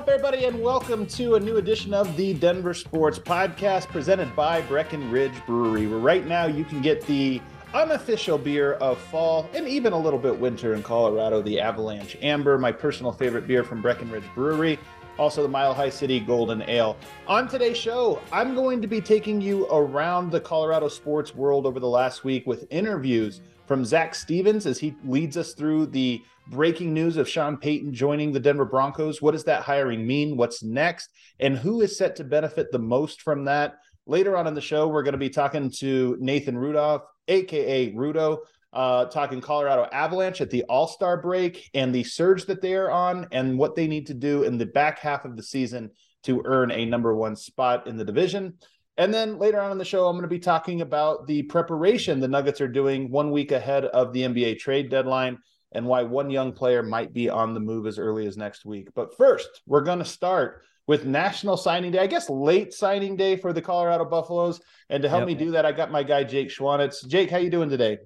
Up, everybody, and welcome to a new edition of the Denver Sports Podcast presented by Breckenridge Brewery, where right now you can get the unofficial beer of fall and even a little bit winter in Colorado, the Avalanche Amber, my personal favorite beer from Breckenridge Brewery. Also, the Mile High City Golden Ale. On today's show, I'm going to be taking you around the Colorado sports world over the last week with interviews from Zac Stevens as he leads us through the breaking news of Sean Payton joining the Denver Broncos. What does that hiring mean? What's next? And who is set to benefit the most from that? Later on in the show, we're going to be talking to Nathan Rudolph, aka Rudo, uh, talking Colorado Avalanche at the All Star break and the surge that they are on, and what they need to do in the back half of the season to earn a number one spot in the division. And then later on in the show, I'm going to be talking about the preparation the Nuggets are doing one week ahead of the NBA trade deadline and why one young player might be on the move as early as next week. But first, we're going to start with National Signing Day, I guess late signing day for the Colorado Buffaloes. And to help yep. me do that, I got my guy Jake Schwanitz. Jake, how you doing today?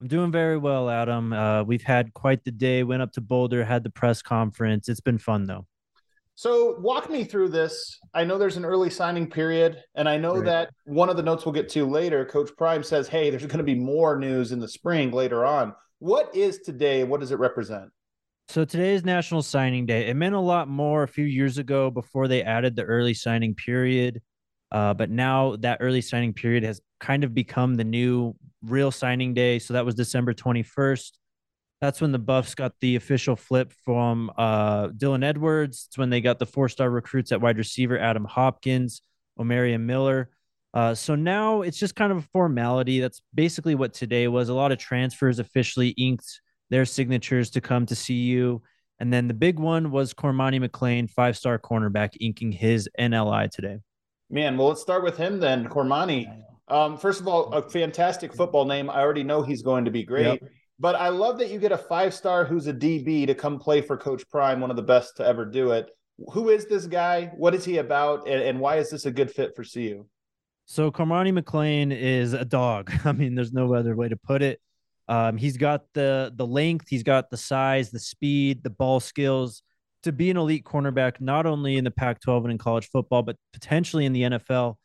I'm doing very well, Adam. Uh, we've had quite the day. Went up to Boulder, had the press conference. It's been fun though. So walk me through this. I know there's an early signing period, and I know right. that one of the notes we'll get to later, Coach Prime says, "Hey, there's going to be more news in the spring later on." What is today? What does it represent? So today is National Signing Day. It meant a lot more a few years ago before they added the early signing period. Uh, but now that early signing period has kind of become the new real signing day. So that was December 21st. That's when the Buffs got the official flip from uh, Dylan Edwards. It's when they got the four star recruits at wide receiver Adam Hopkins, Omarion Miller. Uh, so now it's just kind of a formality. That's basically what today was. A lot of transfers officially inked their signatures to come to CU. And then the big one was Cormani McClain, five star cornerback, inking his NLI today. Man, well, let's start with him then. Cormani. Um, first of all, a fantastic football name. I already know he's going to be great. Yep. But I love that you get a five star who's a DB to come play for Coach Prime, one of the best to ever do it. Who is this guy? What is he about? And, and why is this a good fit for CU? So Cormani McClain is a dog. I mean, there's no other way to put it. Um, he's got the the length, he's got the size, the speed, the ball skills to be an elite cornerback, not only in the Pac-12 and in college football, but potentially in the NFL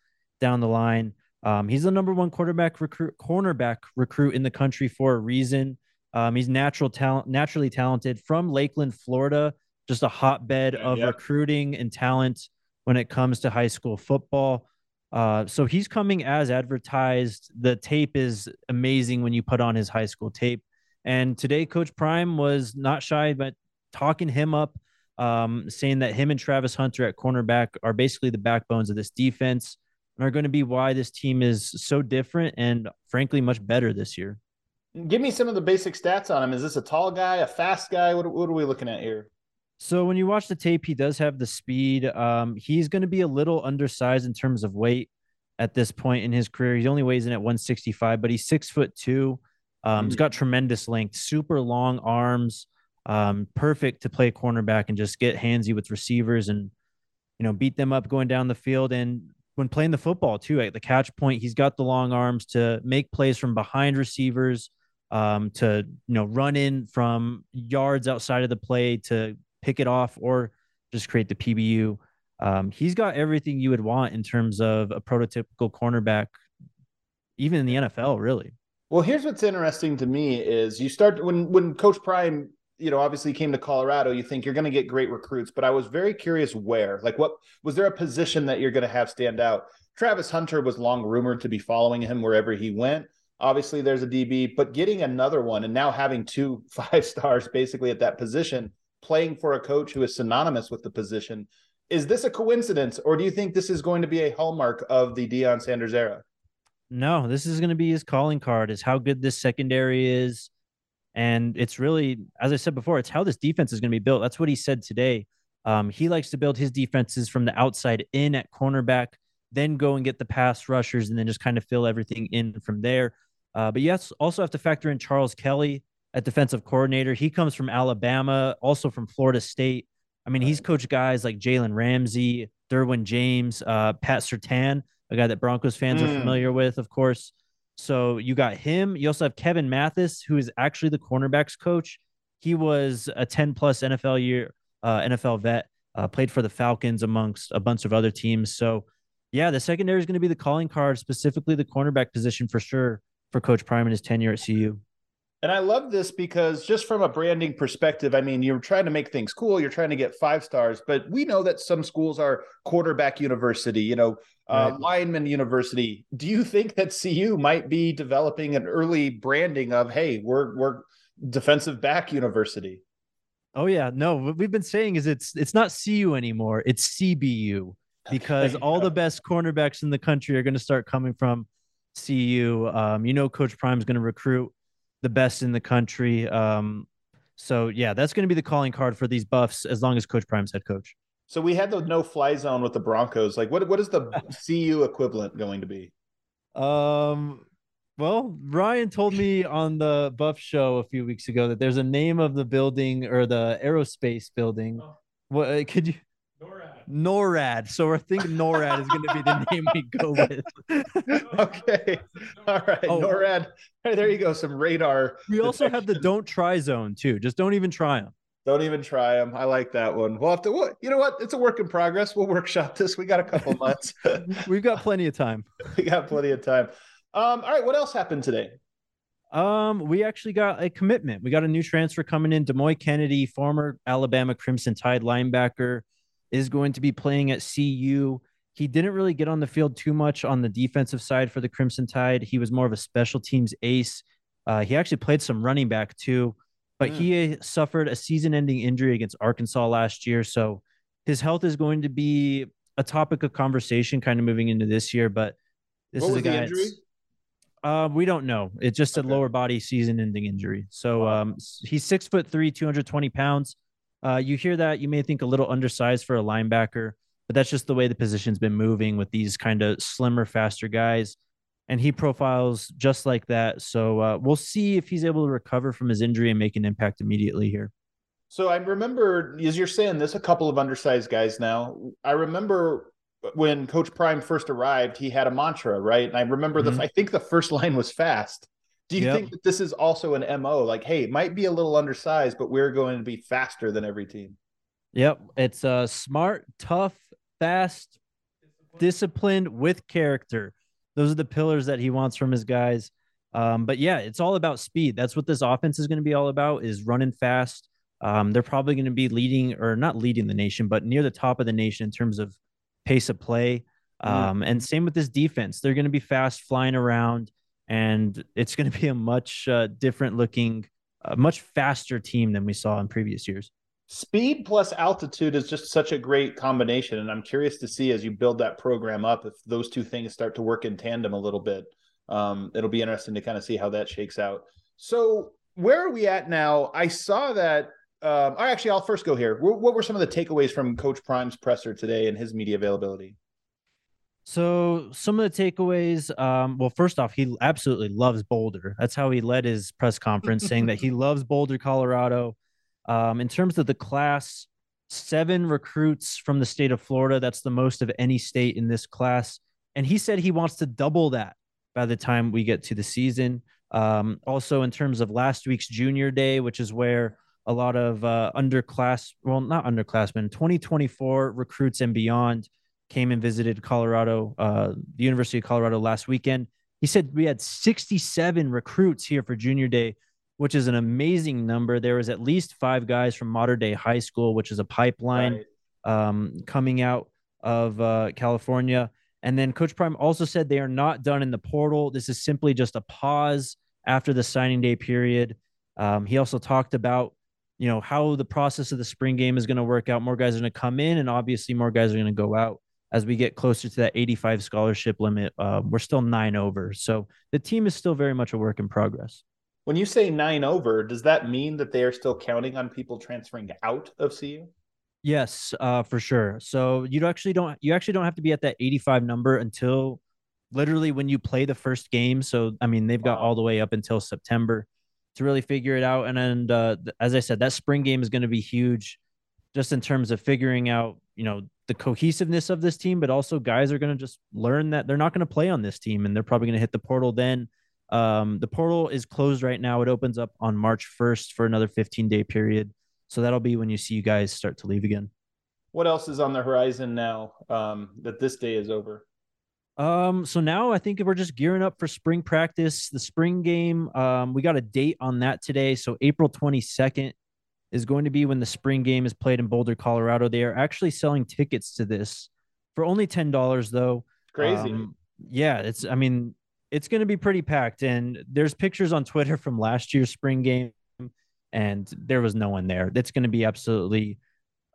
down the line. Um, he's the number one quarterback recruit, cornerback recruit in the country for a reason. Um, he's natural talent, naturally talented from Lakeland, Florida, just a hotbed of yeah. recruiting and talent when it comes to high school football. Uh, so he's coming as advertised. The tape is amazing when you put on his high school tape. And today, Coach Prime was not shy about talking him up, um, saying that him and Travis Hunter at cornerback are basically the backbones of this defense and are going to be why this team is so different and, frankly, much better this year. Give me some of the basic stats on him. Is this a tall guy, a fast guy? What, what are we looking at here? So when you watch the tape, he does have the speed. Um, he's going to be a little undersized in terms of weight at this point in his career. He only weighs in at 165, but he's six foot two. Um, mm-hmm. He's got tremendous length, super long arms, um, perfect to play cornerback and just get handsy with receivers and you know beat them up going down the field. And when playing the football too, at the catch point, he's got the long arms to make plays from behind receivers, um, to you know run in from yards outside of the play to pick it off or just create the PBU. Um, he's got everything you would want in terms of a prototypical cornerback, even in the NFL, really. Well, here's what's interesting to me is you start when when Coach Prime, you know, obviously came to Colorado, you think you're going to get great recruits, but I was very curious where. Like what was there a position that you're going to have stand out? Travis Hunter was long rumored to be following him wherever he went. Obviously, there's a DB, but getting another one and now having two five stars basically at that position, playing for a coach who is synonymous with the position. Is this a coincidence, or do you think this is going to be a hallmark of the Deion Sanders era? No, this is going to be his calling card is how good this secondary is. And it's really, as I said before, it's how this defense is going to be built. That's what he said today. Um, he likes to build his defenses from the outside in at cornerback, then go and get the pass rushers, and then just kind of fill everything in from there. Uh, but yes, also have to factor in Charles Kelly at defensive coordinator. He comes from Alabama, also from Florida State. I mean, he's coached guys like Jalen Ramsey, Derwin James, uh, Pat Surtain, a guy that Broncos fans mm. are familiar with, of course. So you got him. You also have Kevin Mathis, who is actually the cornerbacks coach. He was a 10 plus NFL year, uh, NFL vet, uh, played for the Falcons amongst a bunch of other teams. So, yeah, the secondary is going to be the calling card, specifically the cornerback position for sure for Coach Prime and his tenure at CU. And I love this because just from a branding perspective, I mean, you're trying to make things cool. You're trying to get five stars, but we know that some schools are quarterback university, you know, uh, right. lineman university. Do you think that CU might be developing an early branding of, hey, we're we're defensive back university? Oh yeah, no. What we've been saying is it's it's not CU anymore. It's CBU because all the best cornerbacks in the country are going to start coming from CU. Um, you know, Coach Prime is going to recruit the best in the country. Um, so yeah, that's going to be the calling card for these buffs as long as Coach Prime's head coach. So we had the no fly zone with the Broncos. Like, what what is the CU equivalent going to be? Um, well, Ryan told me on the Buff show a few weeks ago that there's a name of the building or the aerospace building. Oh. What could you? NORAD. So I think NORAD is going to be the name we go with. okay. All right. Oh. NORAD. Hey, there you go. Some radar. We also have the don't try zone too. Just don't even try them. Don't even try them. I like that one. We'll have to, you know what? It's a work in progress. We'll workshop this. We got a couple months. We've got plenty of time. we got plenty of time. Um, all right. What else happened today? Um, we actually got a commitment. We got a new transfer coming in. Demouy Kennedy, former Alabama Crimson Tide linebacker is going to be playing at CU. He didn't really get on the field too much on the defensive side for the Crimson Tide. He was more of a special teams ace. Uh, he actually played some running back too, but mm. he suffered a season ending injury against Arkansas last year. So his health is going to be a topic of conversation kind of moving into this year. But this what is a guy. Uh, we don't know. It's just okay. a lower body season ending injury. So um, he's six foot three, 220 pounds. Uh, you hear that, you may think a little undersized for a linebacker, but that's just the way the position's been moving with these kind of slimmer, faster guys. And he profiles just like that. So uh, we'll see if he's able to recover from his injury and make an impact immediately here. So I remember, as you're saying, there's a couple of undersized guys now. I remember when Coach Prime first arrived, he had a mantra, right? And I remember mm-hmm. the, I think the first line was fast. Do you yep. think that this is also an MO? Like, hey, it might be a little undersized, but we're going to be faster than every team. Yep. It's uh smart, tough, fast, disciplined with character. Those are the pillars that he wants from his guys. Um, but yeah, it's all about speed. That's what this offense is going to be all about is running fast. Um, they're probably going to be leading or not leading the nation, but near the top of the nation in terms of pace of play. Mm-hmm. Um, mm. And same with this defense. They're going to be fast, flying around and it's going to be a much uh, different looking, a much faster team than we saw in previous years. Speed plus altitude is just such a great combination, and I'm curious to see as you build that program up if those two things start to work in tandem a little bit. Um, it'll be interesting to kind of see how that shakes out. So, where are we at now? I saw that. Um, I actually, I'll first go here. What were some of the takeaways from Coach Prime's presser today and his media availability? So some of the takeaways, um, well, first off, he absolutely loves Boulder. That's how he led his press conference, saying that he loves Boulder, Colorado. Um, in terms of the class, seven recruits from the state of Florida. That's the most of any state in this class. And he said he wants to double that by the time we get to the season. Um, also, in terms of last week's junior day, which is where a lot of uh, underclass, well, not underclassmen, 2024 recruits and beyond came and visited Colorado, uh, the University of Colorado last weekend. He said we had 67 recruits here for junior day, which is an amazing number. There was at least five guys from Mater Dei High School, which is a pipeline right. um, coming out of uh, California. And then Coach Prime also said they are not done in the portal. This is simply just a pause after the signing day period. Um, he also talked about you know how the process of the spring game is going to work out. More guys are going to come in, and obviously more guys are going to go out as we get closer to that 85 scholarship limit. Uh, we're still nine over, so the team is still very much a work in progress. When you say nine over, does that mean that they are still counting on people transferring out of CU? Yes, uh, for sure. So you actually don't you actually don't have to be at that 85 number until literally when you play the first game. So I mean, they've got wow. all the way up until September to really figure it out. And then, uh, as I said, that spring game is going to be huge, just in terms of figuring out, you know, the cohesiveness of this team. But also, guys are going to just learn that they're not going to play on this team, and they're probably going to hit the portal then. Um, the portal is closed right now. It opens up on March 1st for another 15 day period. So that'll be when you see you guys start to leave again. What else is on the horizon now um, that this day is over? Um, so now I think we're just gearing up for spring practice, the spring game. Um, we got a date on that today. So April 22nd is going to be when the spring game is played in Boulder, Colorado. They are actually selling tickets to this for only $10 though. Crazy. Um, yeah, it's I mean, it's going to be pretty packed and there's pictures on Twitter from last year's spring game and there was no one there. That's going to be absolutely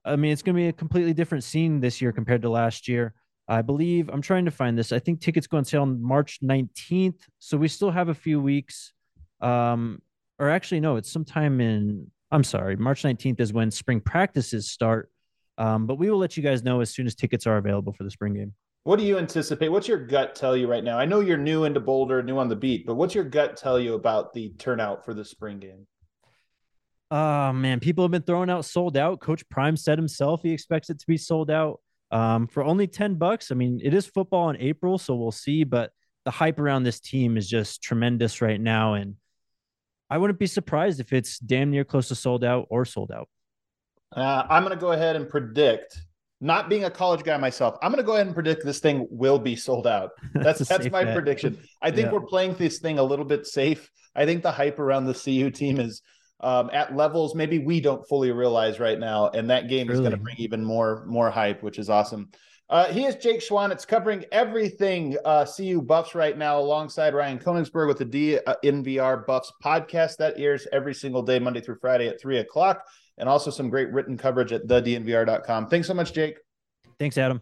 I mean, it's going to be a completely different scene this year compared to last year. I believe I'm trying to find this. I think tickets go on sale on March 19th. So we still have a few weeks. Um, or actually, no, it's sometime in, I'm sorry, March 19th is when spring practices start. Um, but we will let you guys know as soon as tickets are available for the spring game. What do you anticipate? What's your gut tell you right now? I know you're new into Boulder, new on the beat, but what's your gut tell you about the turnout for the spring game? Oh man, people have been throwing out sold out. Coach Prime said himself he expects it to be sold out um, for only 10 bucks. I mean, it is football in April, so we'll see, but the hype around this team is just tremendous right now. And I wouldn't be surprised if it's damn near close to sold out or sold out. Uh, I'm going to go ahead and predict, not being a college guy myself, I'm going to go ahead and predict this thing will be sold out. That's that's, my bet. prediction. I think yeah. we're playing this thing a little bit safe. I think the hype around the CU team is um, at levels maybe we don't fully realize right now. And that game really? is going to bring even more more hype, which is awesome. Uh, he is Jake Schwanitz covering everything uh, CU Buffs right now, alongside Ryan Koenigsberg with the DNVR Buffs podcast that airs every single day, Monday through Friday at three o'clock, and also some great written coverage at thednvr.com. Thanks so much, Jake. Thanks, Adam.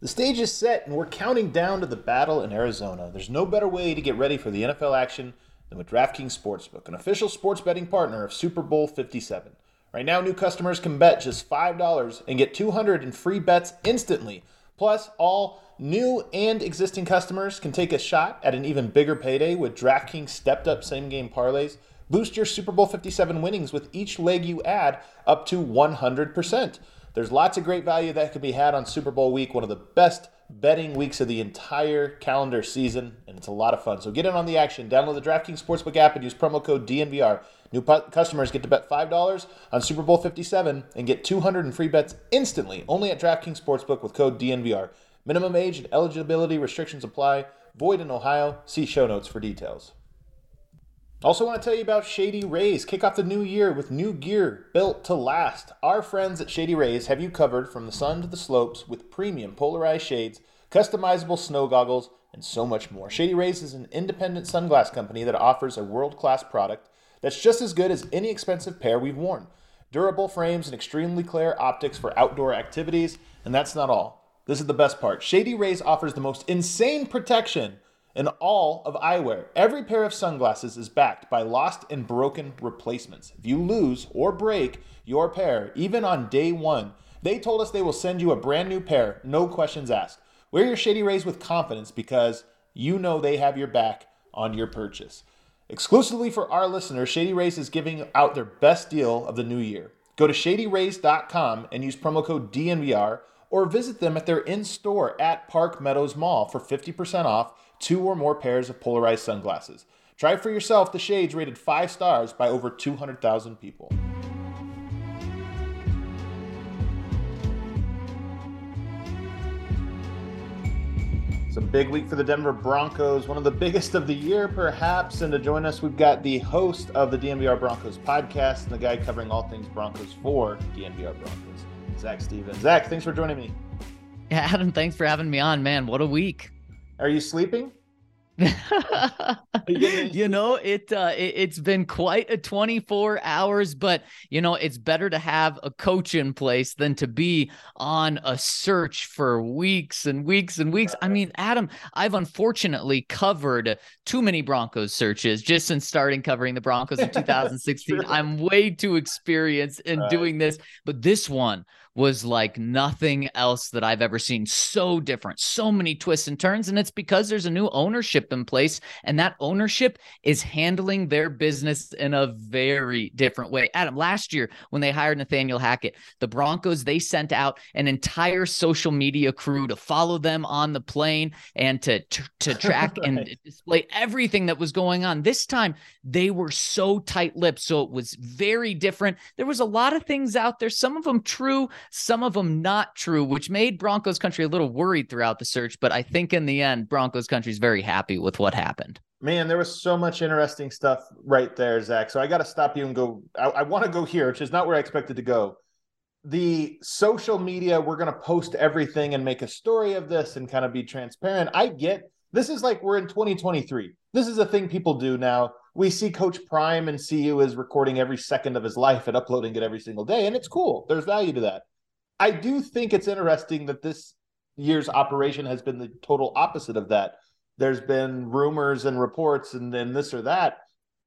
The stage is set, and we're counting down to the battle in Arizona. There's no better way to get ready for the NFL action than with DraftKings Sportsbook, an official sports betting partner of Super Bowl 57. Right now, new customers can bet just $5 and get 200 in free bets instantly. Plus, all new and existing customers can take a shot at an even bigger payday with DraftKings stepped up same game parlays. Boost your Super Bowl 57 winnings with each leg you add up to 100%. There's lots of great value that can be had on Super Bowl week, one of the best betting weeks of the entire calendar season, and it's a lot of fun. So get in on the action. Download the DraftKings Sportsbook app and use promo code DNVR. New customers get to bet $5 on Super Bowl 57 and get 200 in free bets instantly only at DraftKings Sportsbook with code DNVR. Minimum age and eligibility restrictions apply. Void in Ohio. See show notes for details. Also, want to tell you about Shady Rays. Kick off the new year with new gear built to last. Our friends at Shady Rays have you covered from the sun to the slopes with premium polarized shades, customizable snow goggles, and so much more. Shady Rays is an independent sunglass company that offers a world class product that's just as good as any expensive pair we've worn. Durable frames and extremely clear optics for outdoor activities, and that's not all. This is the best part Shady Rays offers the most insane protection in all of eyewear. Every pair of sunglasses is backed by lost and broken replacements. If you lose or break your pair, even on day one, they told us they will send you a brand new pair, no questions asked. Wear your Shady Rays with confidence because you know they have your back on your purchase. Exclusively for our listeners, Shady Rays is giving out their best deal of the new year. Go to shadyrays.com and use promo code DNVR or visit them at their in store at Park Meadows Mall for 50% off two or more pairs of polarized sunglasses. Try for yourself the shades rated 5 stars by over 200,000 people. It's a big week for the Denver Broncos, one of the biggest of the year, perhaps. And to join us, we've got the host of the DNVR Broncos podcast and the guy covering all things Broncos for DNVR Broncos, Zac Stevens. Zac, thanks for joining me. Yeah, Adam, thanks for having me on, man. What a week. Are you sleeping? you know it, uh, it has been quite a 24 hours but you know it's better to have a coach in place than to be on a search for weeks and weeks and weeks. I mean adam i've unfortunately covered too many broncos searches just since starting covering the broncos in 2016 i'm way too experienced in doing this but this one was like nothing else that I've ever seen. So different, so many twists and turns. And it's because there's a new ownership in place, and that ownership is handling their business in a very different way. Adam, last year when they hired Nathaniel Hackett, the Broncos, they sent out an entire social media crew to follow them on the plane and to, to, to track right. and display everything that was going on. This time, they were so tight lipped. So it was very different. There was a lot of things out there, some of them true, some of them not true, which made Broncos country a little worried throughout the search. But I think in the end, Broncos country is very happy with what happened. Man, there was so much interesting stuff right there, Zac. So I got to stop you and go. I, I want to go here, which is not where I expected to go. The social media, we're going to post everything and make a story of this and kind of be transparent. I get this is like we're in 2023. This is a thing people do now. We see Coach Prime and CU as recording every second of his life and uploading it every single day. And it's cool. There's value to that. I do think it's interesting that this year's operation has been the total opposite of that. There's been rumors and reports and then this or that.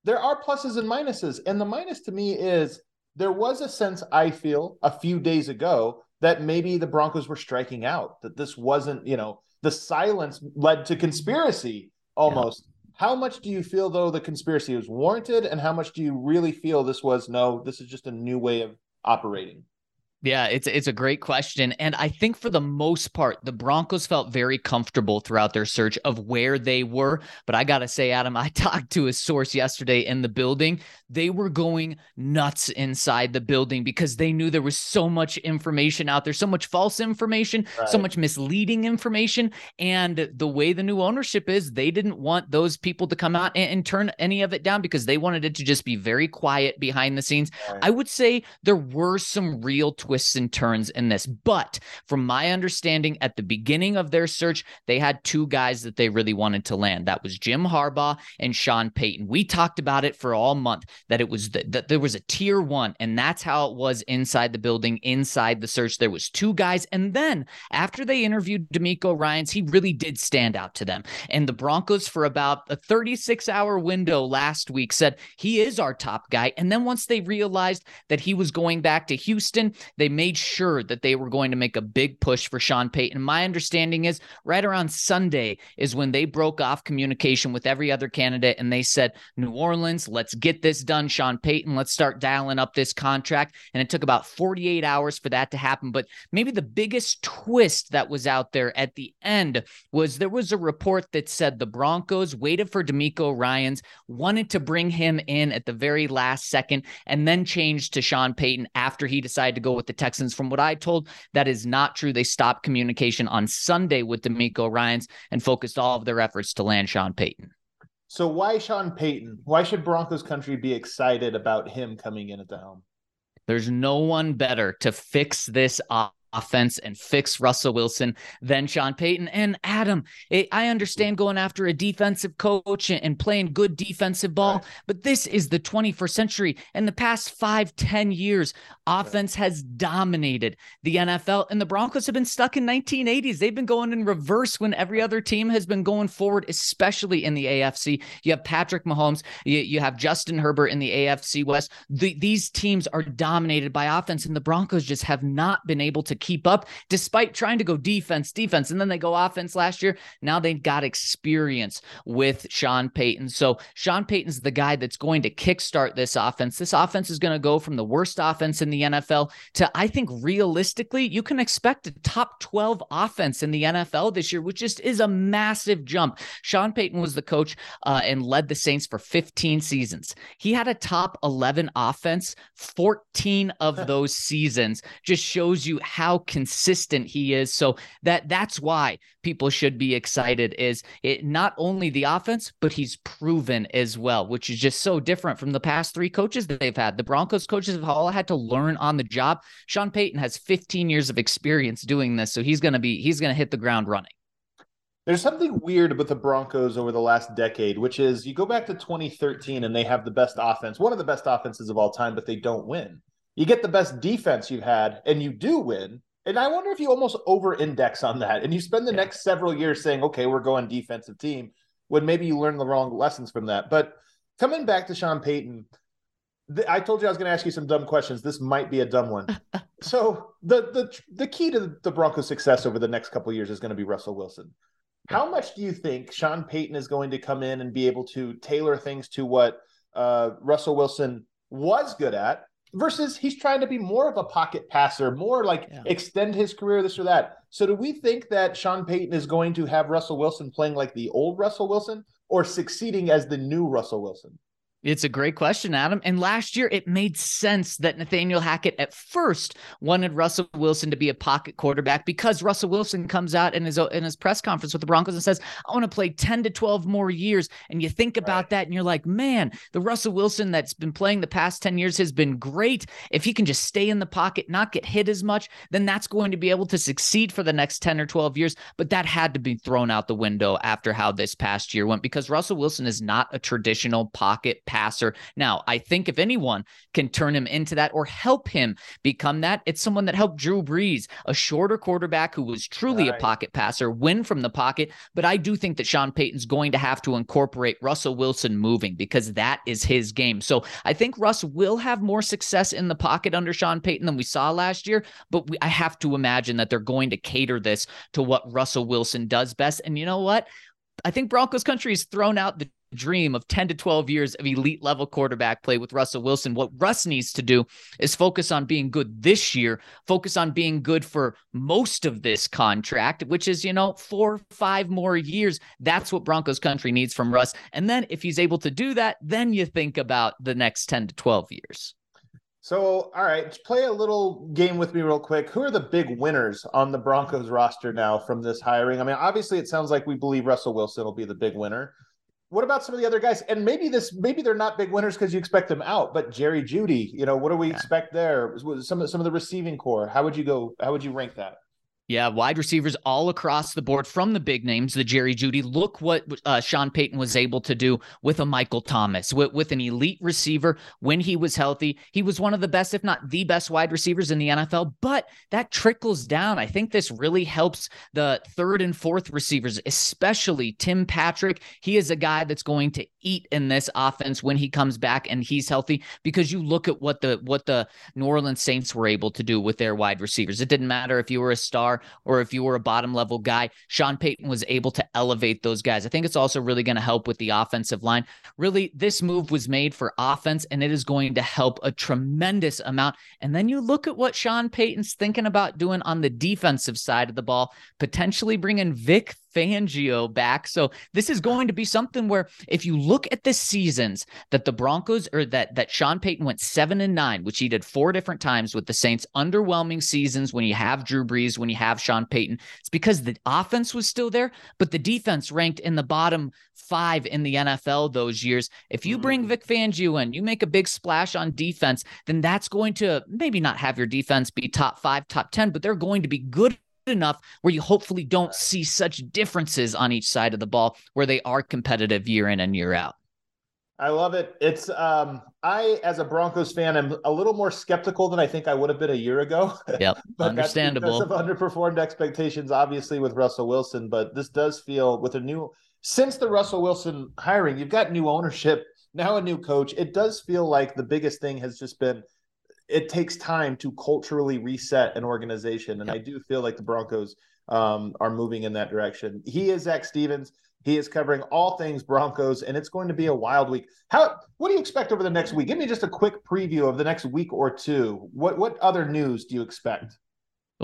There are pluses and minuses. And the minus to me is there was a sense I feel a few days ago that maybe the Broncos were striking out, that this wasn't, you know, the silence led to conspiracy almost. Yeah. How much do you feel though the conspiracy was warranted and how much do you really feel this was no, this is just a new way of operating? Yeah, it's it's a great question and I think for the most part the Broncos felt very comfortable throughout their search of where they were, but I got to say Adam, I talked to a source yesterday in the building. They were going nuts inside the building because they knew there was so much information out there, so much false information, right. so much misleading information and the way the new ownership is, they didn't want those people to come out and, and turn any of it down because they wanted it to just be very quiet behind the scenes. Right. I would say there were some real twists twists and turns in this. But from my understanding, at the beginning of their search, they had two guys that they really wanted to land. That was Jim Harbaugh and Sean Payton. We talked about it for all month that it was the, that there was a tier one, and that's how it was inside the building, inside the search. There was two guys, and then after they interviewed DeMeco Ryans, he really did stand out to them. And the Broncos, for about a 36 hour window last week, said he is our top guy. And then once they realized that he was going back to Houston, they made sure that they were going to make a big push for Sean Payton. My understanding is right around Sunday is when they broke off communication with every other candidate and they said, New Orleans, let's get this done, Sean Payton. Let's start dialing up this contract. And it took about 48 hours for that to happen. But maybe the biggest twist that was out there at the end was there was a report that said the Broncos waited for DeMeco Ryans, wanted to bring him in at the very last second, and then changed to Sean Payton after he decided to go with the the Texans. From what I told, that is not true. They stopped communication on Sunday with DeMeco Ryans and focused all of their efforts to land Sean Payton. So why Sean Payton? Why should Broncos country be excited about him coming in at the helm? There's no one better to fix this up offense and fix Russell Wilson than Sean Payton. And Adam, it, I understand going after a defensive coach and, and playing good defensive ball, right. but this is the 21st century. In the past five, ten years, offense right. has dominated the NFL, and the Broncos have been stuck in 1980s. They've been going in reverse when every other team has been going forward, especially in the AFC. You have Patrick Mahomes, you, you have Justin Herbert in the AFC West. The, these teams are dominated by offense, and the Broncos just have not been able to keep up despite trying to go defense, defense. And then they go offense last year. Now they've got experience with Sean Payton. So Sean Payton's the guy that's going to kickstart this offense. This offense is going to go from the worst offense in the NFL to, I think, realistically, you can expect a top 12 offense in the NFL this year, which just is a massive jump. Sean Payton was the coach uh, and led the Saints for 15 seasons. He had a top 11 offense 14 of those seasons. Just shows you how how consistent he is. So that that's why people should be excited is it not only the offense, but he's proven as well, which is just so different from the past three coaches that they've had. The Broncos coaches have all had to learn on the job. Sean Payton has 15 years of experience doing this, so he's to be he's to hit the ground running. There's something weird with the Broncos over the last decade, which is you go back to 2013 and they have the best offense, one of the best offenses of all time, but they don't win. You get the best defense you've had and you do win. And I wonder if you almost over index on that and you spend the yeah. next several years saying, okay, we're going defensive team, when maybe you learn the wrong lessons from that. But coming back to Sean Payton, I told you I was going to ask you some dumb questions. This might be a dumb one. so the the the key to the Broncos' success over the next couple years is going to be Russell Wilson. How much do you think Sean Payton is going to come in and be able to tailor things to what uh, Russell Wilson was good at versus he's trying to be more of a pocket passer, more like yeah. extend his career, this or that. So, do we think that Sean Payton is going to have Russell Wilson playing like the old Russell Wilson or succeeding as the new Russell Wilson? It's a great question, Adam. And last year, it made sense that Nathaniel Hackett at first wanted Russell Wilson to be a pocket quarterback because Russell Wilson comes out in his in his press conference with the Broncos and says, "I want to play ten to twelve more years." And you think about right. that, and you're like, "Man, the Russell Wilson that's been playing the past ten years has been great. If he can just stay in the pocket, not get hit as much, then that's going to be able to succeed for the next ten or twelve years." But that had to be thrown out the window after how this past year went because Russell Wilson is not a traditional pocket passer. Now, I think if anyone can turn him into that or help him become that, it's someone that helped Drew Brees, a shorter quarterback who was truly right. a pocket passer, win from the pocket. But I do think that Sean Payton's going to have to incorporate Russell Wilson moving because that is his game. So I think Russ will have more success in the pocket under Sean Payton than we saw last year. But we, I have to imagine that they're going to cater this to what Russell Wilson does best. And you know what? I think Broncos country has thrown out the dream of 10 to 12 years of elite level quarterback play with Russell Wilson. What Russ needs to do is focus on being good this year, focus on being good for most of this contract, which is, you know, four, five more years. That's what Broncos country needs from Russ. And then if he's able to do that, then you think about the next 10 to 12 years. So, all right, play a little game with me real quick. Who are the big winners on the Broncos roster now from this hiring? I mean, obviously, it sounds like we believe Russell Wilson will be the big winner. What about some of the other guys? And maybe this, maybe they're not big winners because you expect them out. But Jerry Jeudy, you know, what do we yeah. expect there? Some of some of the receiving core. How would you go? How would you rank that? Yeah, wide receivers all across the board from the big names, the Jerry Jeudy. Look what uh, Sean Payton was able to do with a Michael Thomas, with, with an elite receiver when he was healthy. He was one of the best, if not the best, wide receivers in the NFL. But that trickles down. I think this really helps the third and fourth receivers, especially Tim Patrick. He is a guy that's going to eat in this offense when he comes back and he's healthy. Because you look at what the what the New Orleans Saints were able to do with their wide receivers. It didn't matter if you were a star or if you were a bottom level guy, Sean Payton was able to elevate those guys. I think it's also really going to help with the offensive line. Really, this move was made for offense and it is going to help a tremendous amount. And then you look at what Sean Payton's thinking about doing on the defensive side of the ball, potentially bringing Vic Fangio back. So this is going to be something where if you look at the seasons that the Broncos or that that Sean Payton went seven and nine, which he did four different times with the Saints, underwhelming seasons when you have Drew Brees, when you have Sean Payton, it's because the offense was still there, but the defense ranked in the bottom five in the NFL those years. If you bring mm. Vic Fangio in, you make a big splash on defense, then that's going to maybe not have your defense be top five, top 10, but they're going to be good enough where you hopefully don't see such differences on each side of the ball where they are competitive year in and year out. I love it. It's um I as a Broncos fan am a little more skeptical than I think I would have been a year ago. Yep. but understandable. That's of underperformed expectations obviously with Russell Wilson, but this does feel with a new since the Russell Wilson hiring, you've got new ownership, now a new coach. It does feel like the biggest thing has just been it takes time to culturally reset an organization. And. I do feel like the Broncos um, are moving in that direction. He is Zac Stevens. He is covering all things Broncos, and it's going to be a wild week. How? What do you expect over the next week? Give me just a quick preview of the next week or two. What What other news do you expect?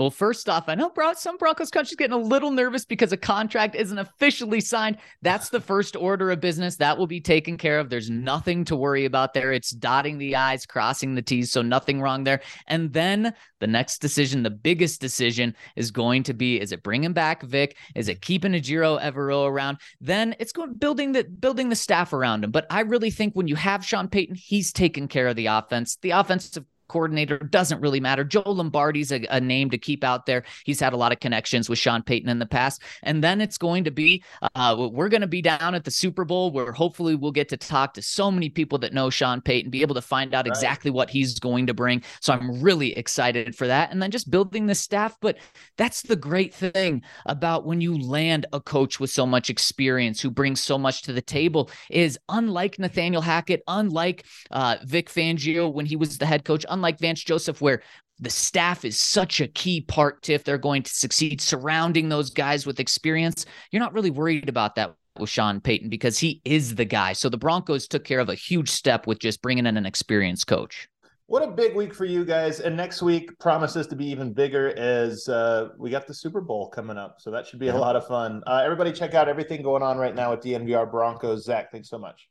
Well, first off, I know some Broncos country's getting a little nervous because a contract isn't officially signed. That's the first order of business. That will be taken care of. There's nothing to worry about there. It's dotting the I's, crossing the T's, so nothing wrong there. And then the next decision, the biggest decision, is going to be: is it bringing back Vic? Is it keeping Ejiro Evero around? Then it's going building the building the staff around him. But I really think when you have Sean Payton, he's taking care of the offense. The offensive coordinator doesn't really matter. Joe Lombardi's a, a, name to keep out there. He's had a lot of connections with Sean Payton in the past. And then it's going to be, uh, we're going to be down at the Super Bowl where hopefully we'll get to talk to so many people that know Sean Payton, be able to find out right. exactly what he's going to bring. So I'm really excited for that. And then just building the staff. But that's the great thing about when you land a coach with so much experience who brings so much to the table is unlike Nathaniel Hackett, unlike uh, Vic Fangio when he was the head coach, unlike Vance Joseph, where the staff is such a key part to if they're going to succeed, surrounding those guys with experience. You're not really worried about that with Sean Payton because he is the guy. So the Broncos took care of a huge step with just bringing in an experienced coach. What a big week for you guys. And next week promises to be even bigger as uh, we got the Super Bowl coming up. So that should be yeah. a lot of fun. Uh, everybody, check out everything going on right now at DNVR Broncos. Zac, thanks so much.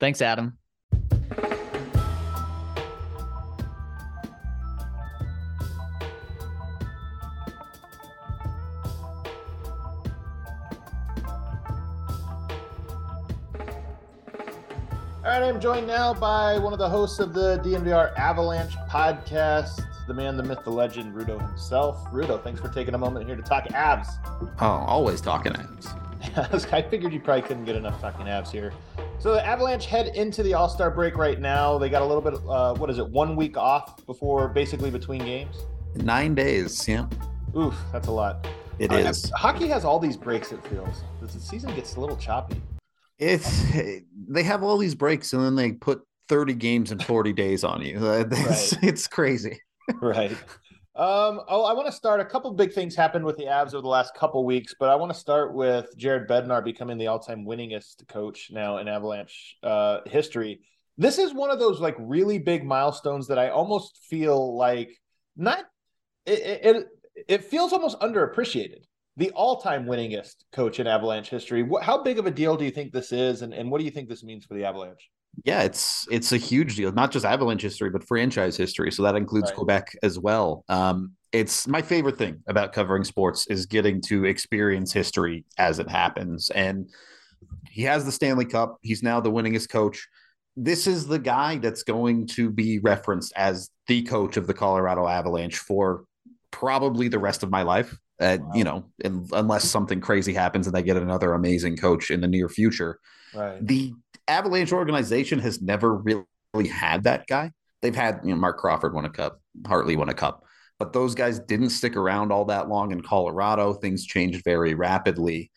Thanks, Adam. All right, I'm joined now by one of the hosts of the DNVR Avalanche podcast, the man, the myth, the legend, Rudo himself. Rudo, thanks for taking a moment here to talk abs. Oh, always talking abs. I figured you probably couldn't get enough talking abs here. So the Avalanche head into the All Star break right now. They got a little bit, uh, what is it, one week off before basically between games? Nine days, yeah. Oof, that's a lot. It uh, is. Hockey has all these breaks, it feels. The season gets a little choppy it's they have all these breaks and then they put 30 games in 40 days on you. It's, right. it's crazy. right. Um, oh, I want to start. A couple big things happened with the Avs over the last couple weeks, but I want to start with Jared Bednar becoming the all-time winningest coach now in Avalanche uh, history. This is one of those like really big milestones that I almost feel like not it it, it feels almost underappreciated the all-time winningest coach in Avalanche history. How big of a deal do you think this is, and, and what do you think this means for the Avalanche? Yeah, it's it's a huge deal, not just Avalanche history, but franchise history. So that includes right. Quebec as well. Um, it's my favorite thing about covering sports is getting to experience history as it happens. And he has the Stanley Cup. He's now the winningest coach. This is the guy that's going to be referenced as the coach of the Colorado Avalanche for probably the rest of my life. Uh, wow. You know, unless something crazy happens and they get another amazing coach in the near future. Right. The Avalanche organization has never really had that guy. They've had, you know, Marc Crawford won a cup, Hartley won a cup, but those guys didn't stick around all that long in Colorado. Things changed very rapidly.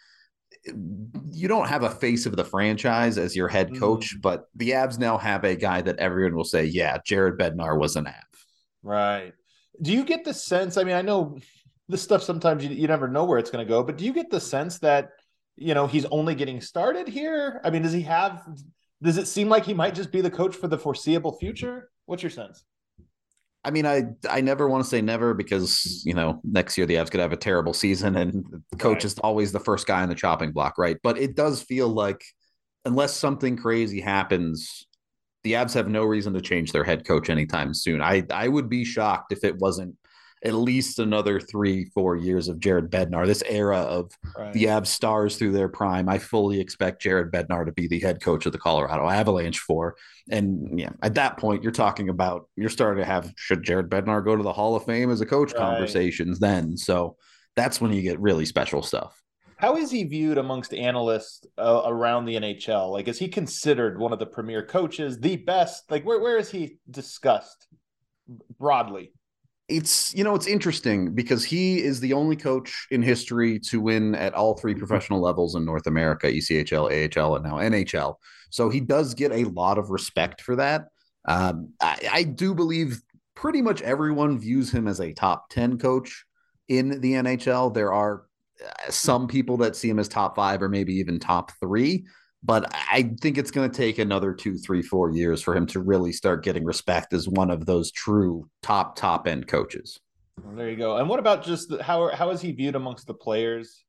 You don't have a face of the franchise as your head coach, mm. but the Avs now have a guy that everyone will say, yeah, Jared Bednar was an Av. Right. Do you get the sense? I mean, I know this stuff sometimes you, you never know where it's going to go, but do you get the sense that you know he's only getting started here? I mean, does he have? Does it seem like he might just be the coach for the foreseeable future? What's your sense? I mean, I I never want to say never because you know next year the Avs could have a terrible season and the coach right. is always the first guy on the chopping block, right? But it does feel like unless something crazy happens, the Avs have no reason to change their head coach anytime soon. I I would be shocked if it wasn't at least another three, four years of Jared Bednar. This era of right. the Avs stars through their prime, I fully expect Jared Bednar to be the head coach of the Colorado Avalanche for. And yeah, at that point, you're talking about you're starting to have should Jared Bednar go to the Hall of Fame as a coach right. conversations then. So that's when you get really special stuff. How is he viewed amongst analysts uh, around the NHL? Like, is he considered one of the premier coaches, the best? Like, where where is he discussed broadly? It's you know it's interesting because he is the only coach in history to win at all three professional levels in North America ECHL AHL and now NHL so he does get a lot of respect for that. Um, I, I, do believe pretty much everyone views him as a top 10 coach in the NHL there are uh, some people that see him as top five or maybe even top three but I think it's going to take another two, three, four years for him to really start getting respect as one of those true top top end coaches. Well, there you go. And what about just the, how how is he viewed amongst the players?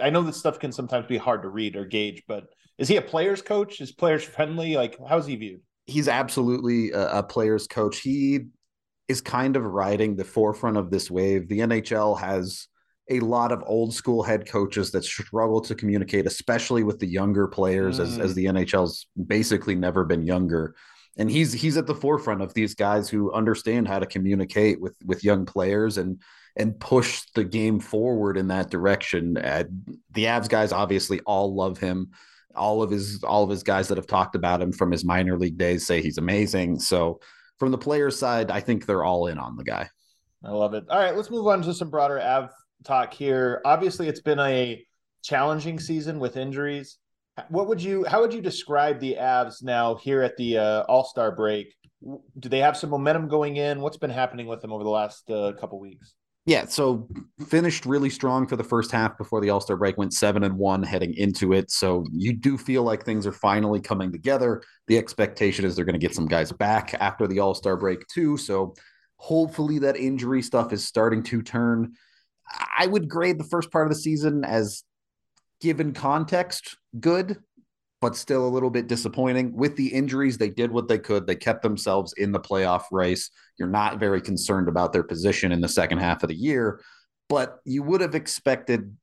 I know this stuff can sometimes be hard to read or gauge, but is he a players coach? Is players friendly? Like how is he viewed? He's absolutely a, a players coach. He is kind of riding the forefront of this wave. The NHL has a lot of old school head coaches that struggle to communicate, especially with the younger players, mm. as, as mm. the NHL's basically never been younger. And he's he's at the forefront of these guys who understand how to communicate with with young players and and push the game forward in that direction. Uh, the Avs guys obviously all love him. All of his all of his guys that have talked about him from his minor league days say he's amazing. So from the player side, I think they're all in on the guy. I love it. All right, let's move on to some broader Av talk here. Obviously, it's been a challenging season with injuries. What would you? How would you describe the Avs now here at the uh, All Star break? Do they have some momentum going in? What's been happening with them over the last uh, couple weeks? Yeah, so finished really strong for the first half before the All Star break. Went seven and one heading into it. So you do feel like things are finally coming together. The expectation is they're going to get some guys back after the All Star break too. So hopefully that injury stuff is starting to turn. I would grade the first part of the season as given context good, but still a little bit disappointing. With the injuries, they did what they could. They kept themselves in the playoff race. You're not very concerned about their position in the second half of the year, but you would have expected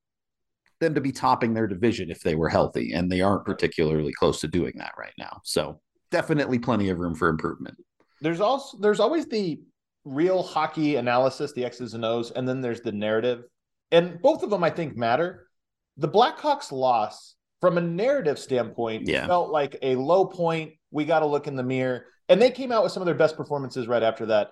them to be topping their division if they were healthy, and they aren't particularly close to doing that right now. So definitely plenty of room for improvement. There's also there's always the real hockey analysis, the X's and O's, and then there's the narrative. And both of them, I think, matter. The Blackhawks loss, from a narrative standpoint, yeah. felt like a low point. We got to look in the mirror. And they came out with some of their best performances right after that.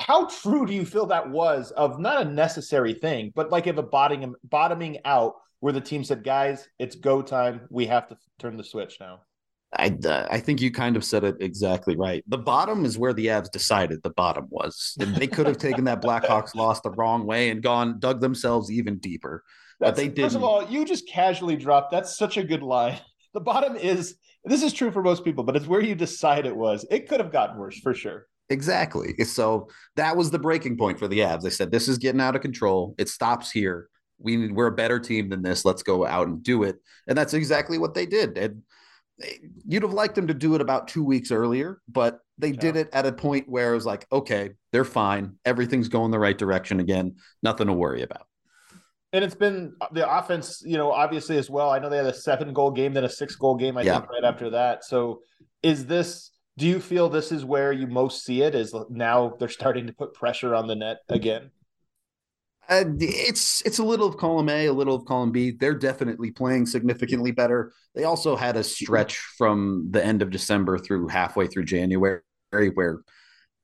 How true do you feel that was of not a necessary thing, but like of a bottoming, bottoming out where the team said, guys, it's go time. We have to turn the switch now? I, uh, I think you kind of said it exactly right. The bottom is where the Avs decided the bottom was. They could have taken that Blackhawks loss the wrong way and gone dug themselves even deeper. That's, but they did. First of all, you just casually dropped. That's such a good line. The bottom is this is true for most people, but it's where you decide it was. It could have gotten worse for sure. Exactly. So that was the breaking point for the Avs. They said this is getting out of control. It stops here. We we're a better team than this. Let's go out and do it. And that's exactly what they did. And you'd have liked them to do it about two weeks earlier, but they yeah. did it at a point where it was like, okay, they're fine. Everything's going the right direction again. Nothing to worry about. And it's been uh, the offense, you know, obviously as well. I know they had a seven goal game, then a six goal game, I yeah. think, right after that. So is this, do you feel this is where you most see it? Is now they're starting to put pressure on the net again? Uh, it's it's a little of column A, a little of column B. They're definitely playing significantly better. They also had a stretch from the end of December through halfway through January where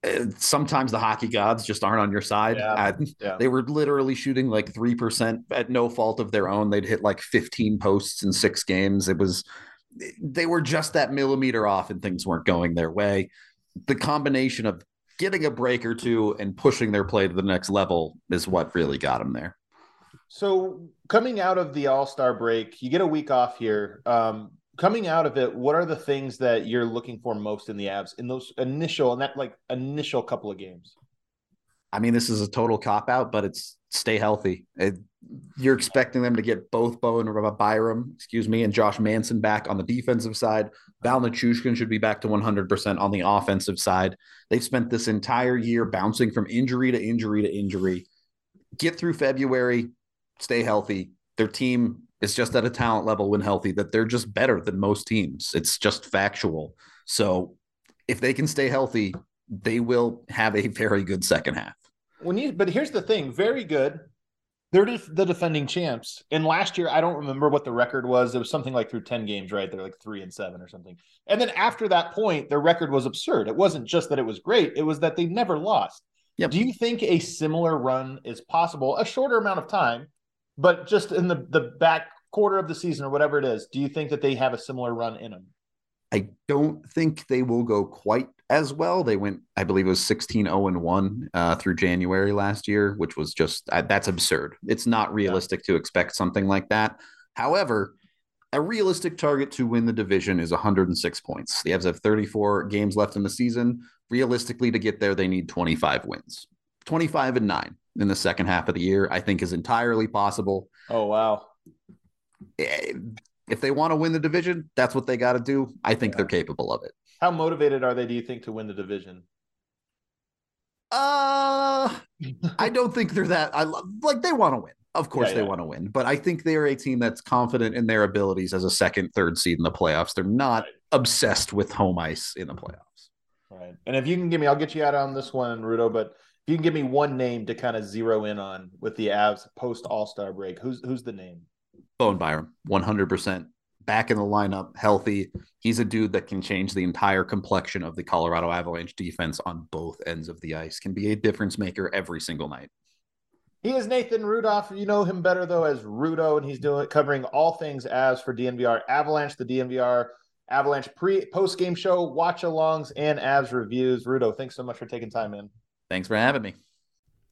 uh, sometimes the hockey gods just aren't on your side. Yeah, yeah. They were literally shooting like three percent at no fault of their own. They'd hit like fifteen posts in six games. It was they were just that millimeter off, and things weren't going their way. The combination of getting a break or two and pushing their play to the next level is what really got them there. So coming out of the All Star break, you get a week off here. Um, coming out of it, what are the things that you're looking for most in the Avs in those initial and that like initial couple of games? I mean, this is a total cop out, but it's stay healthy. It, you're expecting them to get both Bowen Byram, excuse me, and Josh Manson back on the defensive side. Val Nichushkin should be back to 100% on the offensive side. They've spent this entire year bouncing from injury to injury to injury. Get through February, stay healthy. Their team is just at a talent level when healthy that they're just better than most teams. It's just factual. So if they can stay healthy, they will have a very good second half. When you, but here's the thing: very good. They're the defending champs. And last year, I don't remember what the record was. It was something like through 10 games, right? They're like three and seven or something. And then after that point, their record was absurd. It wasn't just that it was great, it was that they never lost. Yep. Do you think a similar run is possible? A shorter amount of time, but just in the, the back quarter of the season or whatever it is, do you think that they have a similar run in them? I don't think they will go quite as well. They went, I believe it was 16 0 and 1 uh, through January last year, which was just uh, that's absurd. It's not realistic yeah. to expect something like that. However, a realistic target to win the division is 106 points. The Avs have 34 games left in the season. Realistically, to get there, they need 25 wins. 25 and 9 in the second half of the year, I think is entirely possible. Oh, wow. Eh, If they want to win the division, that's what they got to do. I think Yeah. they're capable of it. How motivated are they, do you think, to win the division? Uh, I don't think they're that. I love like they want to win. Of course, Yeah, they yeah. want to win, but I think they're a team that's confident in their abilities as a second, third seed in the playoffs. They're not Right. obsessed with home ice in the playoffs. Right. And if you can give me, I'll get you out on this one, Rudo, but if you can give me one name to kind of zero in on with the Avs post All Star break, who's who's the name? Bowen Byram, 100% back in the lineup, healthy. He's a dude that can change the entire complexion of the Colorado Avalanche defense on both ends of the ice, can be a difference maker every single night. He is Nathan Rudolph. You know him better though as Rudo, and he's doing covering all things Avs for DNVR Avalanche, the DNVR Avalanche pre post game show, watch alongs, and Avs reviews. Rudo, thanks so much for taking time in. Thanks for having me.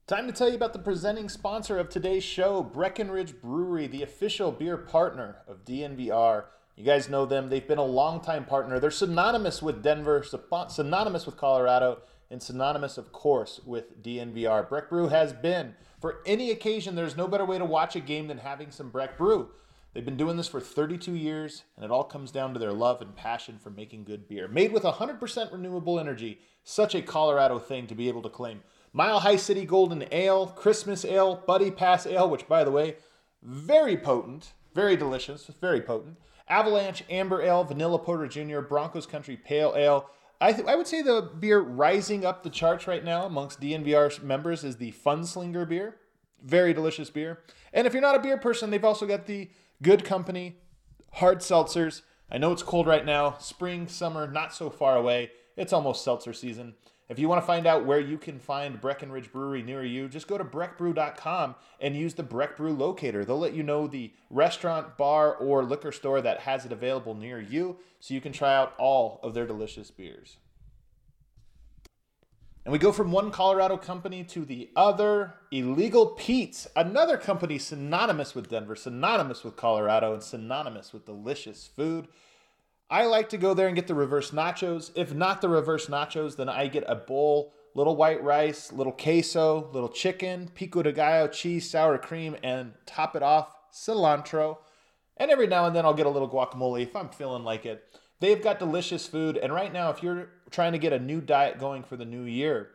Time to tell you about the presenting sponsor of today's show, Breckenridge Brewery, the official beer partner of DNVR. You guys know them. They've been a longtime partner. They're synonymous with Denver, synonymous with Colorado, and synonymous, of course, with DNVR. Breck Brew has been, for any occasion, there's no better way to watch a game than having some Breck Brew. They've been doing this for 32 years, and it all comes down to their love and passion for making good beer. Made with 100% renewable energy, such a Colorado thing to be able to claim. Mile High City Golden Ale, Christmas Ale, Buddy Pass Ale, which, by the way, very potent, very delicious, very potent. Avalanche Amber Ale, Vanilla Porter Jr., Broncos Country Pale Ale. I, th- I would say the beer rising up the charts right now amongst DNVR members is the Funslinger beer. Very delicious beer. And if you're not a beer person, they've also got the Good Company hard seltzers. I know it's cold right now. Spring, summer, not so far away. It's almost seltzer season. If you want to find out where you can find Breckenridge Brewery near you, just go to breckbrew.com and use the Breck Brew locator. They'll let you know the restaurant, bar, or liquor store that has it available near you so you can try out all of their delicious beers. And we go from one Colorado company to the other. Illegal Pete's, another company synonymous with Denver, synonymous with Colorado, and synonymous with delicious food. I like to go there and get the reverse nachos. If not the reverse nachos, then I get a bowl, little white rice, little queso, little chicken, pico de gallo, cheese, sour cream, and top it off, cilantro. And every now and then I'll get a little guacamole if I'm feeling like it. They've got delicious food. And right now, if you're trying to get a new diet going for the new year,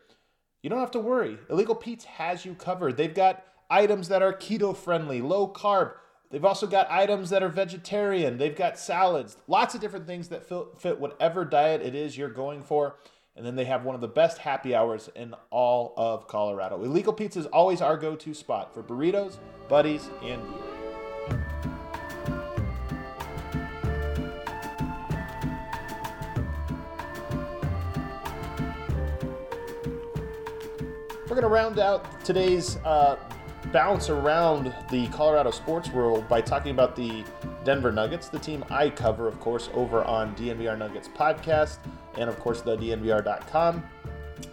you don't have to worry. Illegal Pete's has you covered. They've got items that are keto friendly, low carb. They've also got items that are vegetarian. They've got salads, lots of different things that fit, whatever diet it is you're going for. And then they have one of the best happy hours in all of Colorado. Illegal Pete's is always our go to spot for burritos, buddies, and beer. We're going to round out today's uh, bounce around the Colorado sports world by talking about the Denver Nuggets, the team I cover, of course, over on DNVR Nuggets podcast and, of course, the DNVR.com.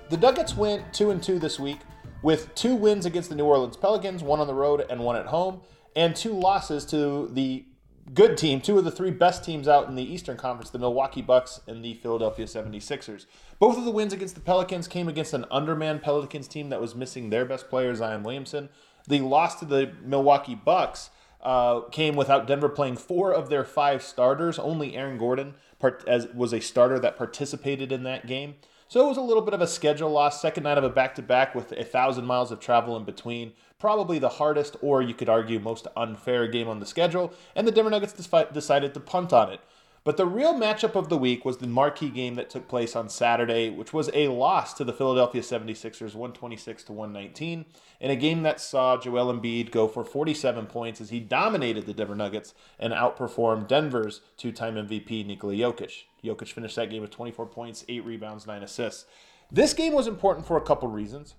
The Nuggets went two and two this week with two wins against the New Orleans Pelicans, one on the road and one at home, and two losses to the good team, two of the three best teams out in the Eastern Conference, the Milwaukee Bucks and the Philadelphia 76ers. Both of the wins against the Pelicans came against an undermanned Pelicans team that was missing their best player, Zion Williamson. The loss to the Milwaukee Bucks uh, came without Denver playing four of their five starters. Only Aaron Gordon part- as, was a starter that participated in that game. So it was a little bit of a schedule loss, second night of a back to back with a thousand miles of travel in between. Probably the hardest, or you could argue most unfair game on the schedule, and the Denver Nuggets defi- decided to punt on it. But the real matchup of the week was the marquee game that took place on Saturday, which was a loss to the Philadelphia 76ers, 126 to 119, in a game that saw Joel Embiid go for 47 points as he dominated the Denver Nuggets and outperformed Denver's two-time MVP Nikola Jokic. Jokic finished that game with 24 points, 8 rebounds, 9 assists. This game was important for a couple reasons.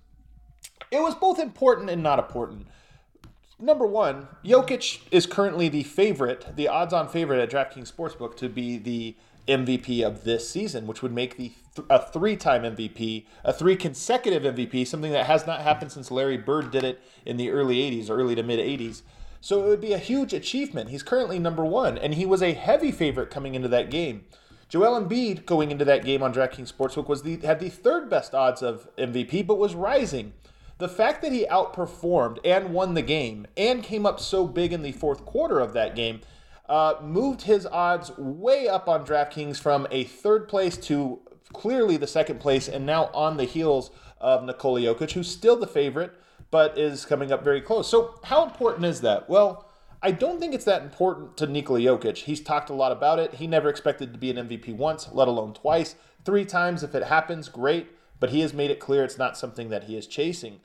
It was both important and not important. Number one, Jokic is currently the favorite, the odds-on favorite at DraftKings Sportsbook to be the MVP of this season, which would make the th- a three-time MVP, a three consecutive MVP, something that has not happened since Larry Bird did it in the early '80s, early to mid '80s. So it would be a huge achievement. He's currently number one, and he was a heavy favorite coming into that game. Joel Embiid going into that game on DraftKings Sportsbook was the had the third best odds of MVP, but was rising. The fact that he outperformed and won the game and came up so big in the fourth quarter of that game uh, moved his odds way up on DraftKings from a third place to clearly the second place and now on the heels of Nikola Jokic, who's still the favorite, but is coming up very close. So, how important is that? Well, I don't think it's that important to Nikola Jokic. He's talked a lot about it. He never expected to be an MVP once, let alone twice. Three times, if it happens, great, but he has made it clear it's not something that he is chasing.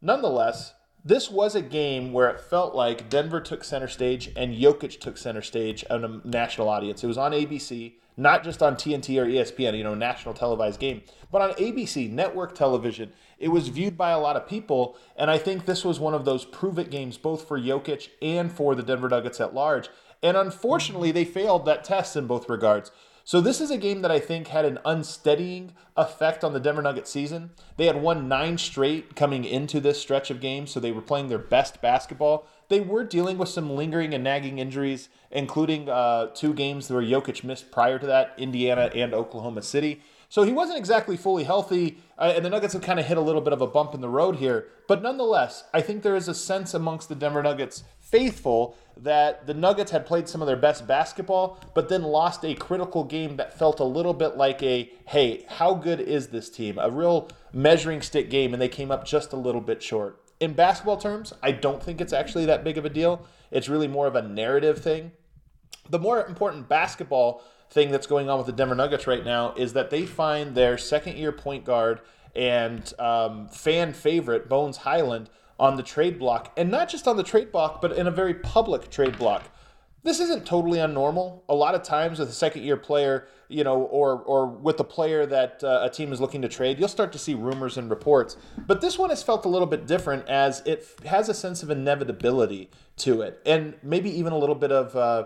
Nonetheless, this was a game where it felt like Denver took center stage and Jokic took center stage on a national audience. It was on ABC, not just on TNT or ESPN, you know, national televised game, but on ABC, network television. It was viewed by a lot of people, and I think this was one of those prove it games both for Jokic and for the Denver Nuggets at large. And unfortunately, they failed that test in both regards. So this is a game that I think had an unsteadying effect on the Denver Nuggets season. They had won nine straight coming into this stretch of games, so they were playing their best basketball. They were dealing with some lingering and nagging injuries, including uh, two games where Jokic missed prior to that, Indiana and Oklahoma City. So he wasn't exactly fully healthy, uh, and the Nuggets have kind of hit a little bit of a bump in the road here. But nonetheless, I think there is a sense amongst the Denver Nuggets faithful that the Nuggets had played some of their best basketball, but then lost a critical game that felt a little bit like a hey, how good is this team? A real measuring stick game, and they came up just a little bit short. In basketball terms, I don't think it's actually that big of a deal. It's really more of a narrative thing. The more important basketball thing that's going on with the Denver Nuggets right now is that they find their second year point guard and um, fan favorite, Bones Hyland, on the trade block, and not just on the trade block, but in a very public trade block. This isn't totally unnormal. A lot of times with a second year player, you know, or or with a player that uh, a team is looking to trade, you'll start to see rumors and reports. But this one has felt a little bit different as it has a sense of inevitability to it, and maybe even a little bit of uh,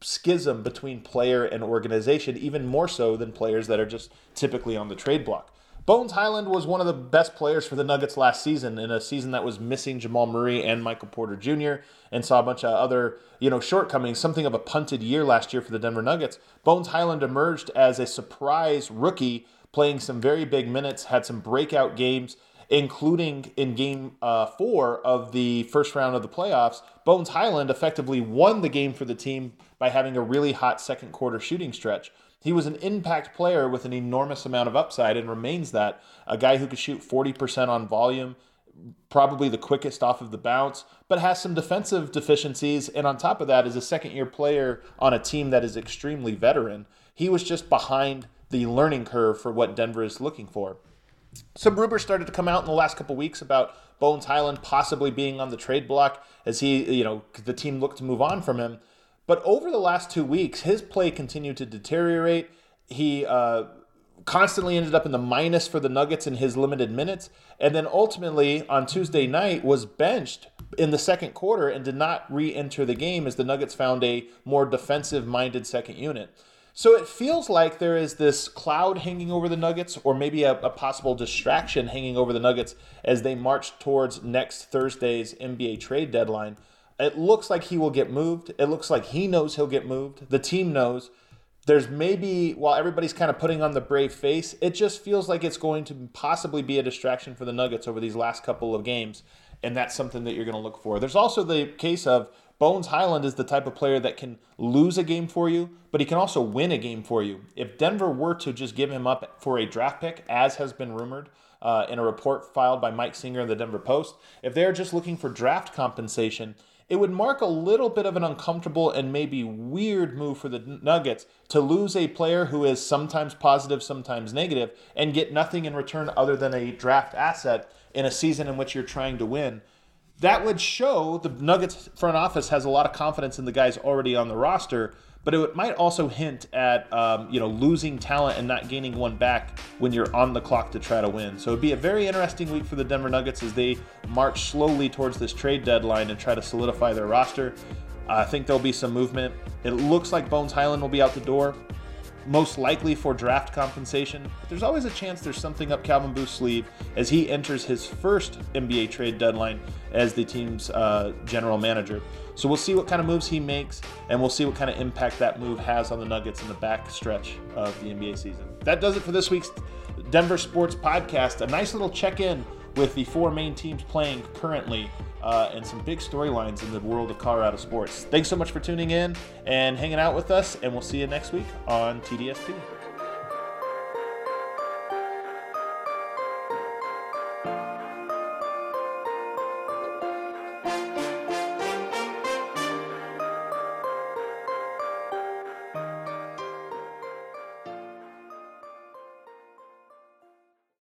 schism between player and organization, even more so than players that are just typically on the trade block. Bones Hyland was one of the best players for the Nuggets last season in a season that was missing Jamal Murray and Michael Porter Jr. and saw a bunch of other, you know, shortcomings, something of a punted year last year for the Denver Nuggets. Bones Hyland emerged as a surprise rookie, playing some very big minutes, had some breakout games, including in game uh, four of the first round of the playoffs. Bones Hyland effectively won the game for the team by having a really hot second quarter shooting stretch. He was an impact player with an enormous amount of upside and remains that. A guy who could shoot 40% on volume, probably the quickest off of the bounce, but has some defensive deficiencies. And on top of that, is a second year player on a team that is extremely veteran. He was just behind the learning curve for what Denver is looking for. Some rumors started to come out in the last couple weeks about Bones Hyland possibly being on the trade block as he, you know, the team looked to move on from him. But over the last two weeks, his play continued to deteriorate. He uh, constantly ended up in the minus for the Nuggets in his limited minutes. And then ultimately on Tuesday night was benched in the second quarter and did not re enter the game as the Nuggets found a more defensive minded second unit. So it feels like there is this cloud hanging over the Nuggets, or maybe a, a, possible distraction hanging over the Nuggets as they march towards next Thursday's NBA trade deadline. It looks like he will get moved. It looks like he knows he'll get moved. The team knows. There's maybe, while everybody's kind of putting on the brave face, it just feels like it's going to possibly be a distraction for the Nuggets over these last couple of games. And that's something that you're going to look for. There's also the case of Bones Hyland is the type of player that can lose a game for you, but he can also win a game for you. If Denver were to just give him up for a draft pick, as has been rumored uh, in a report filed by Mike Singer in the Denver Post, if they're just looking for draft compensation, it would mark a little bit of an uncomfortable and maybe weird move for the Nuggets to lose a player who is sometimes positive, sometimes negative, and get nothing in return other than a draft asset in a season in which you're trying to win. That would show the Nuggets front office has a lot of confidence in the guys already on the roster but it might also hint at um, you know losing talent and not gaining one back when you're on the clock to try to win. So it'd be a very interesting week for the Denver Nuggets as they march slowly towards this trade deadline and try to solidify their roster. I think there'll be some movement. It looks like Bones Hyland will be out the door most likely for draft compensation. But there's always a chance there's something up Calvin Booth's sleeve as he enters his first NBA trade deadline as the team's uh, general manager. So we'll see what kind of moves he makes, and we'll see what kind of impact that move has on the Nuggets in the back stretch of the NBA season. That does it for this week's Denver Sports Podcast. A nice little check in with the four main teams playing currently uh, and some big storylines in the world of Colorado sports. Thanks so much for tuning in and hanging out with us, and we'll see you next week on TDSP.